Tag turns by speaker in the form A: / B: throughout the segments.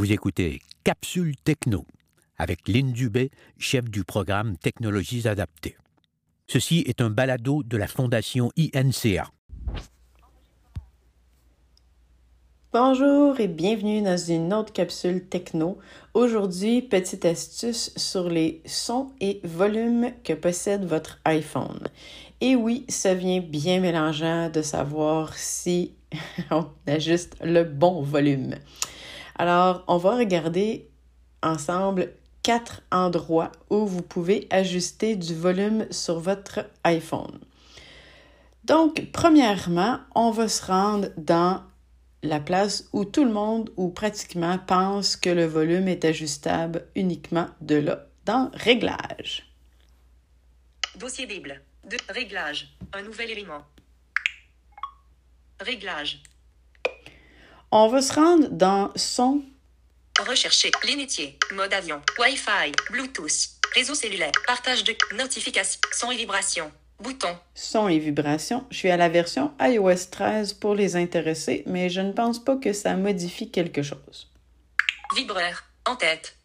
A: Vous écoutez Capsule Techno avec Lynn Dubé, chef du programme Technologies adaptées. Ceci est un balado de la Fondation INCA.
B: Bonjour et bienvenue dans une autre capsule techno. Aujourd'hui, petite astuce sur les sons et volumes que possède votre iPhone. Et oui, ça vient bien mélangeant de savoir si on ajuste le bon volume. Alors, on va regarder ensemble quatre endroits où vous pouvez ajuster du volume sur votre iPhone. Donc, premièrement, on va se rendre dans la place où tout le monde ou pratiquement pense que le volume est ajustable uniquement de là, dans Réglages.
C: Dossier Bible. De Réglage. Un nouvel élément. Réglage.
B: On va se rendre dans Son.
C: Rechercher. L'initié. Mode avion. Wi-Fi. Bluetooth. Réseau cellulaire. Partage de notifications. Son et vibrations. Bouton.
B: Son et vibrations. Je suis à la version iOS 13 pour les intéressés, mais je ne pense pas que ça modifie quelque chose.
C: Vibreur. En tête.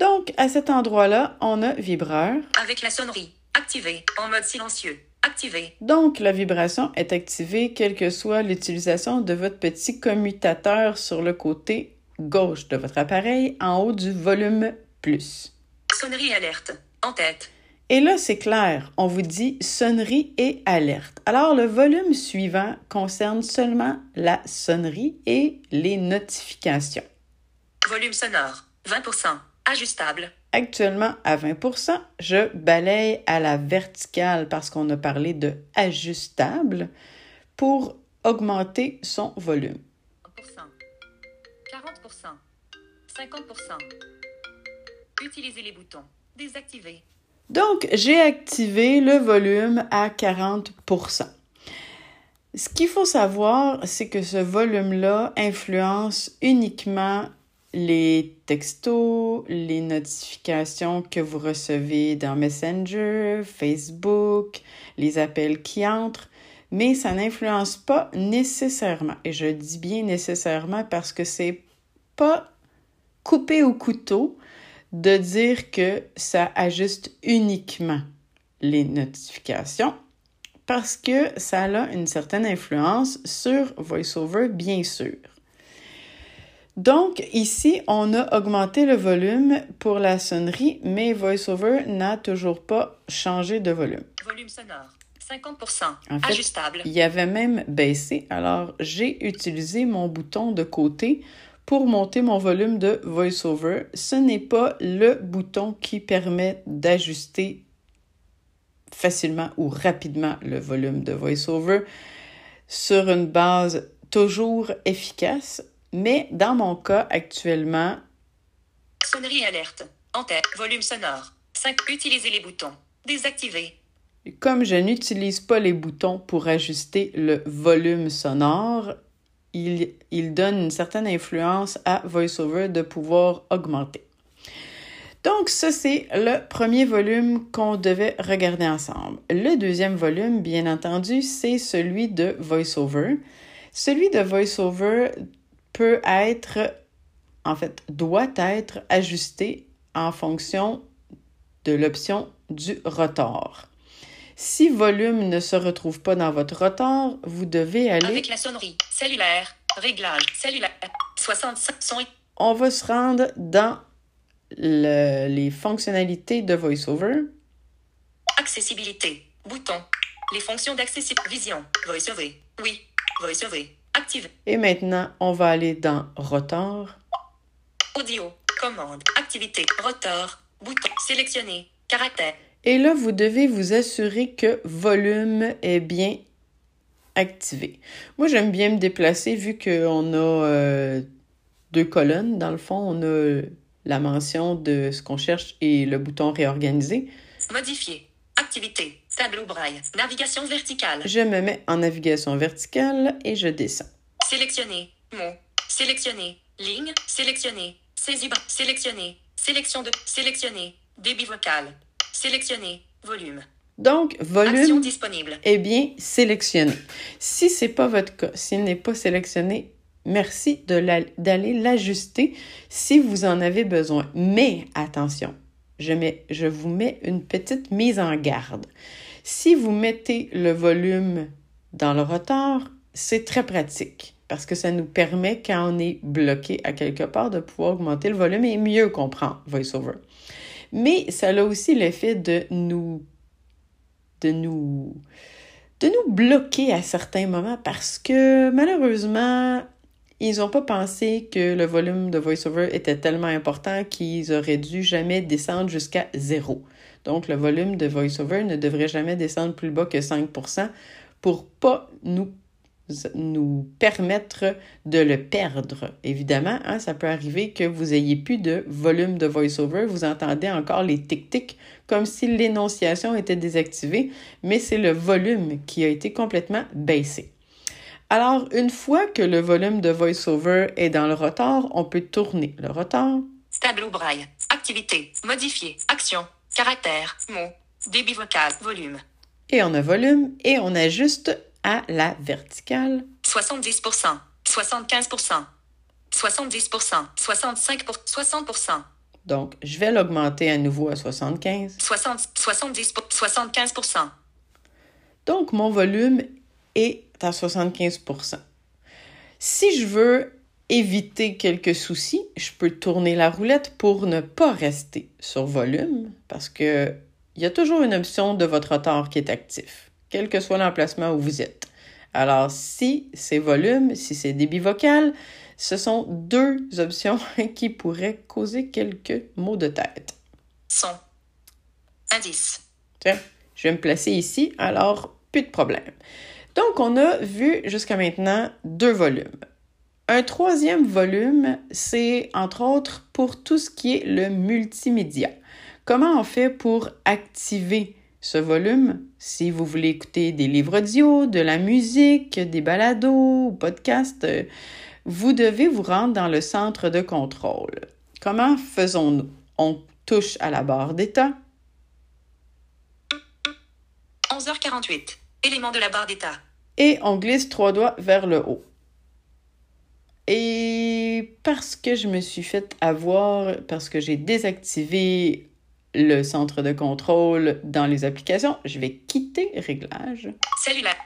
B: Donc, à cet endroit-là, on a vibreur.
C: Avec la sonnerie. Activé. En mode silencieux. Activé.
B: Donc, la vibration est activée quelle que soit l'utilisation de votre petit commutateur sur le côté gauche de votre appareil en haut du volume plus.
C: Sonnerie alerte. En tête.
B: Et là, c'est clair, on vous dit sonnerie et alerte. Alors, le volume suivant concerne seulement la sonnerie et les notifications.
C: Volume sonore. 20%. Ajustable.
B: Actuellement à 20% je balaye à la verticale parce qu'on a parlé de ajustable pour augmenter son volume.
C: 40%, 50%. Utilisez les boutons. Désactiver.
B: Donc, j'ai activé le volume à 40% Ce qu'il faut savoir, c'est que ce volume-là influence uniquement les textos, les notifications que vous recevez dans Messenger, Facebook, les appels qui entrent, mais ça n'influence pas nécessairement. Et je dis bien nécessairement parce que c'est pas coupé au couteau de dire que ça ajuste uniquement les notifications parce que ça a une certaine influence sur VoiceOver, bien sûr. Donc, ici, on a augmenté le volume pour la sonnerie, mais VoiceOver n'a toujours pas changé de volume.
C: Volume sonore, 50%, ajustable.
B: Il y avait même baissé, alors j'ai utilisé mon bouton de côté pour monter mon volume de VoiceOver. Ce n'est pas le bouton qui permet d'ajuster facilement ou rapidement le volume de VoiceOver sur une base toujours efficace. Mais dans mon cas actuellement.
C: Sonnerie alerte. En tête. Volume sonore. 5. Utilisez les boutons. Désactiver.
B: Comme je n'utilise pas les boutons pour ajuster le volume sonore, il, il donne une certaine influence à VoiceOver de pouvoir augmenter. Donc, ça, c'est le premier volume qu'on devait regarder ensemble. Le deuxième volume, bien entendu, c'est celui de VoiceOver. Celui de VoiceOver peut être, en fait, doit être ajusté en fonction de l'option du rotor. Si volume ne se retrouve pas dans votre rotor, vous devez aller...
C: Avec la sonnerie, cellulaire, réglage, cellulaire, 65 son...
B: On va se rendre dans les fonctionnalités de VoiceOver.
C: Accessibilité, bouton, les fonctions d'accessibilité, vision, VoiceOver, oui, VoiceOver,
B: et maintenant, on va aller dans Rotor.
C: Audio, commande, activité, rotor, bouton, sélectionner, caractère.
B: Et là, vous devez vous assurer que volume est bien activé. Moi, j'aime bien me déplacer vu qu'on a euh, deux colonnes. Dans le fond, on a la mention de ce qu'on cherche et le bouton réorganiser.
C: Modifier. Activité. Tableau braille. Navigation verticale.
B: Je me mets en navigation verticale et je descends.
C: Sélectionner. Mot. Sélectionner. Ligne. Sélectionner. Saisie. Sélectionner. Sélection de. Sélectionner. Débit vocal. Sélectionner. Volume.
B: Donc, volume
C: Action disponible.
B: est bien sélectionné. Si ce n'est pas votre cas, s'il n'est pas sélectionné, merci d'aller l'ajuster si vous en avez besoin. Mais attention, je, vous mets une petite mise en garde. Si vous mettez le volume dans le rotor, c'est très pratique parce que ça nous permet, quand on est bloqué à quelque part, de pouvoir augmenter le volume et mieux comprendre VoiceOver. Mais ça a aussi l'effet de nous, de nous, de nous bloquer à certains moments parce que malheureusement, ils n'ont pas pensé que le volume de VoiceOver était tellement important qu'ils auraient dû jamais descendre jusqu'à zéro. Donc, le volume de VoiceOver ne devrait jamais descendre plus bas que 5% pour pas nous nous permettre de le perdre. Évidemment, hein, ça peut arriver que vous ayez plus de volume de voice-over, vous entendez encore les tic-tic comme si l'énonciation était désactivée, mais c'est le volume qui a été complètement baissé. Alors, une fois que le volume de voice-over est dans le rotor, on peut tourner le rotor.
C: Tableau braille. Activité. Modifier. Action. Caractère. Mot. Débit vocal. Volume.
B: Et on a volume et on ajuste à la verticale.
C: 70%, 75%, 70%, 65%, 60%.
B: Donc, je vais l'augmenter à nouveau à 75.
C: 60, 70, 75%.
B: Donc, mon volume est à 75% Si je veux éviter quelques soucis, je peux tourner la roulette pour ne pas rester sur volume parce que il y a toujours une option de votre rotor qui est actif quel que soit l'emplacement où vous êtes. Alors, si c'est volume, si c'est débit vocal, ce sont deux options qui pourraient causer quelques maux de tête.
C: Son. Indice.
B: Tiens, je vais me placer ici, alors plus de problème. Donc, on a vu jusqu'à maintenant deux volumes. Un troisième volume, c'est entre autres pour tout ce qui est le multimédia. Comment on fait pour activer ce volume, si vous voulez écouter des livres audio, de la musique, des balados podcasts, euh, vous devez vous rendre dans le centre de contrôle. Comment faisons-nous? On touche à la barre d'état.
C: 11h48. Élément de la barre d'état.
B: Et on glisse trois doigts vers le haut. Et parce que je me suis fait avoir, parce que j'ai désactivé le centre de contrôle dans les applications. Je vais quitter Réglages.
C: Cellulaire.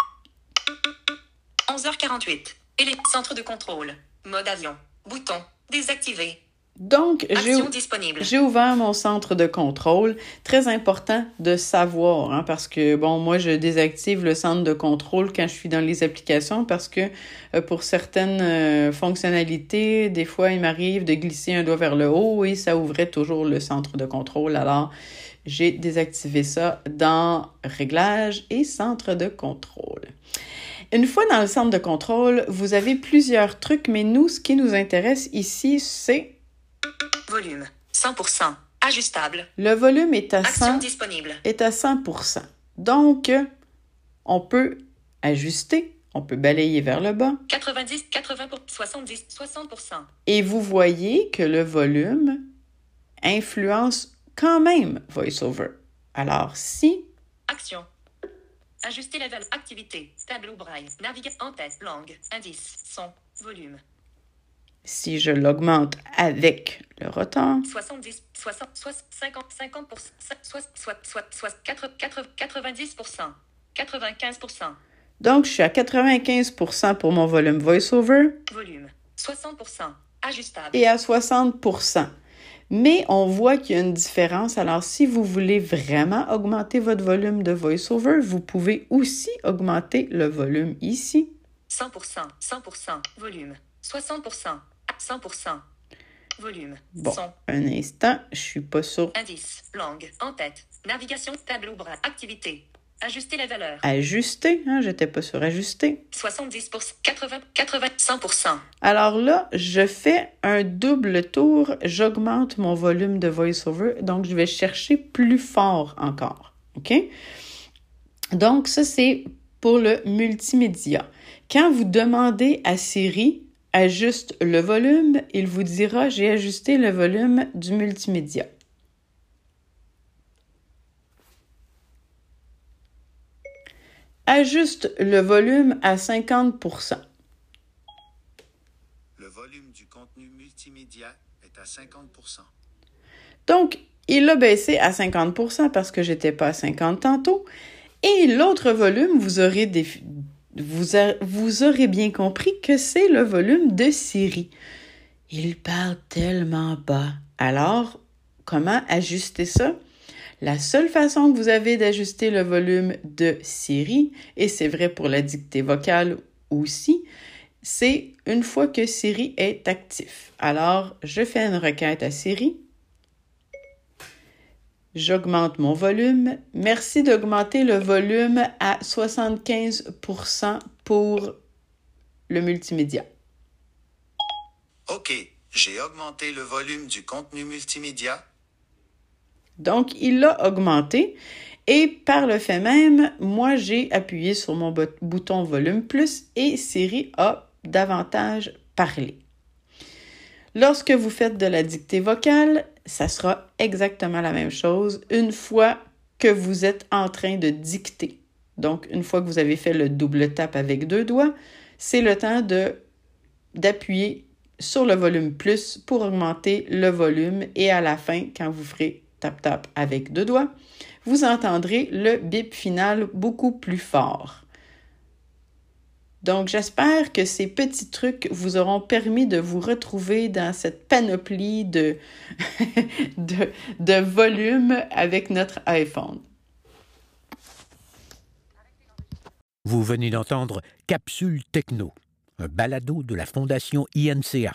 C: 11h48. Et les centres de contrôle. Mode avion. Bouton. Désactivé.
B: Donc, j'ai ouvert mon centre de contrôle. Très important de savoir, hein, parce que, bon, moi, je désactive le centre de contrôle quand je suis dans les applications parce que euh, pour certaines euh, fonctionnalités, des fois, il m'arrive de glisser un doigt vers le haut et ça ouvrait toujours le centre de contrôle. Alors, j'ai désactivé ça dans Réglages et Centre de contrôle. Une fois dans le centre de contrôle, vous avez plusieurs trucs, mais nous, ce qui nous intéresse ici, c'est
C: Volume 100%. Ajustable.
B: Le volume est à
C: 100, disponible.
B: est à 100%. Donc, on peut ajuster, on peut balayer vers le bas.
C: 90, 80, 70, 60%.
B: Et vous voyez que le volume influence quand même VoiceOver. Alors, si...
C: Action. Ajuster level, activité, tableau braille, naviguer en tête, langue, indice, son, volume.
B: Si je l'augmente avec le rotor.
C: 70, 60, 50, 50 soit, soit, soit, soit 90 95
B: Donc, je suis à 95% pour mon volume VoiceOver.
C: Volume 60 ajustable.
B: Et à 60% mais on voit qu'il y a une différence. Alors, si vous voulez vraiment augmenter votre volume de VoiceOver, vous pouvez aussi augmenter le volume ici.
C: 100%, 100%, volume, 60%, 100%. Volume.
B: Bon, un instant, je suis pas sûr.
C: Indice, langue, en tête, navigation, tableau bras, activité. Ajuster la valeur.
B: Ajuster, hein, j'étais pas sur ajuster.
C: 70%, 80, 80, 100%.
B: Alors là, je fais un double tour, j'augmente mon volume de voiceover, donc je vais chercher plus fort encore. OK? Donc, ça, c'est pour le multimédia. Quand vous demandez à Siri ajuste le volume, il vous dira j'ai ajusté le volume du multimédia. Ajuste le volume à 50
D: multimédia est à 50
B: Donc, il l'a baissé à 50% parce que j'étais pas à 50 tantôt. Et l'autre volume, vous aurez, vous, aurez bien compris que c'est le volume de Siri. Il parle tellement bas. Alors, comment ajuster ça? La seule façon que vous avez d'ajuster le volume de Siri, et c'est vrai pour la dictée vocale aussi, c'est une fois que Siri est actif. Alors, je fais une requête à Siri. J'augmente mon volume. Merci d'augmenter le volume à 75% pour le multimédia.
D: OK, j'ai augmenté le volume du contenu multimédia.
B: Donc, il l'a augmenté. Et par le fait même, moi, j'ai appuyé sur mon bouton volume plus et Siri a davantage parlé. Lorsque vous faites de la dictée vocale, ça sera exactement la même chose une fois que vous êtes en train de dicter. Donc, une fois que vous avez fait le double tap avec deux doigts, c'est le temps de d'appuyer sur le volume plus pour augmenter le volume et à la fin, quand vous ferez tap tap avec deux doigts, vous entendrez le bip final beaucoup plus fort. Donc, j'espère que ces petits trucs vous auront permis de vous retrouver dans cette panoplie de, de, de volume avec notre iPhone.
A: Vous venez d'entendre Capsule Techno, un balado de la Fondation INCA.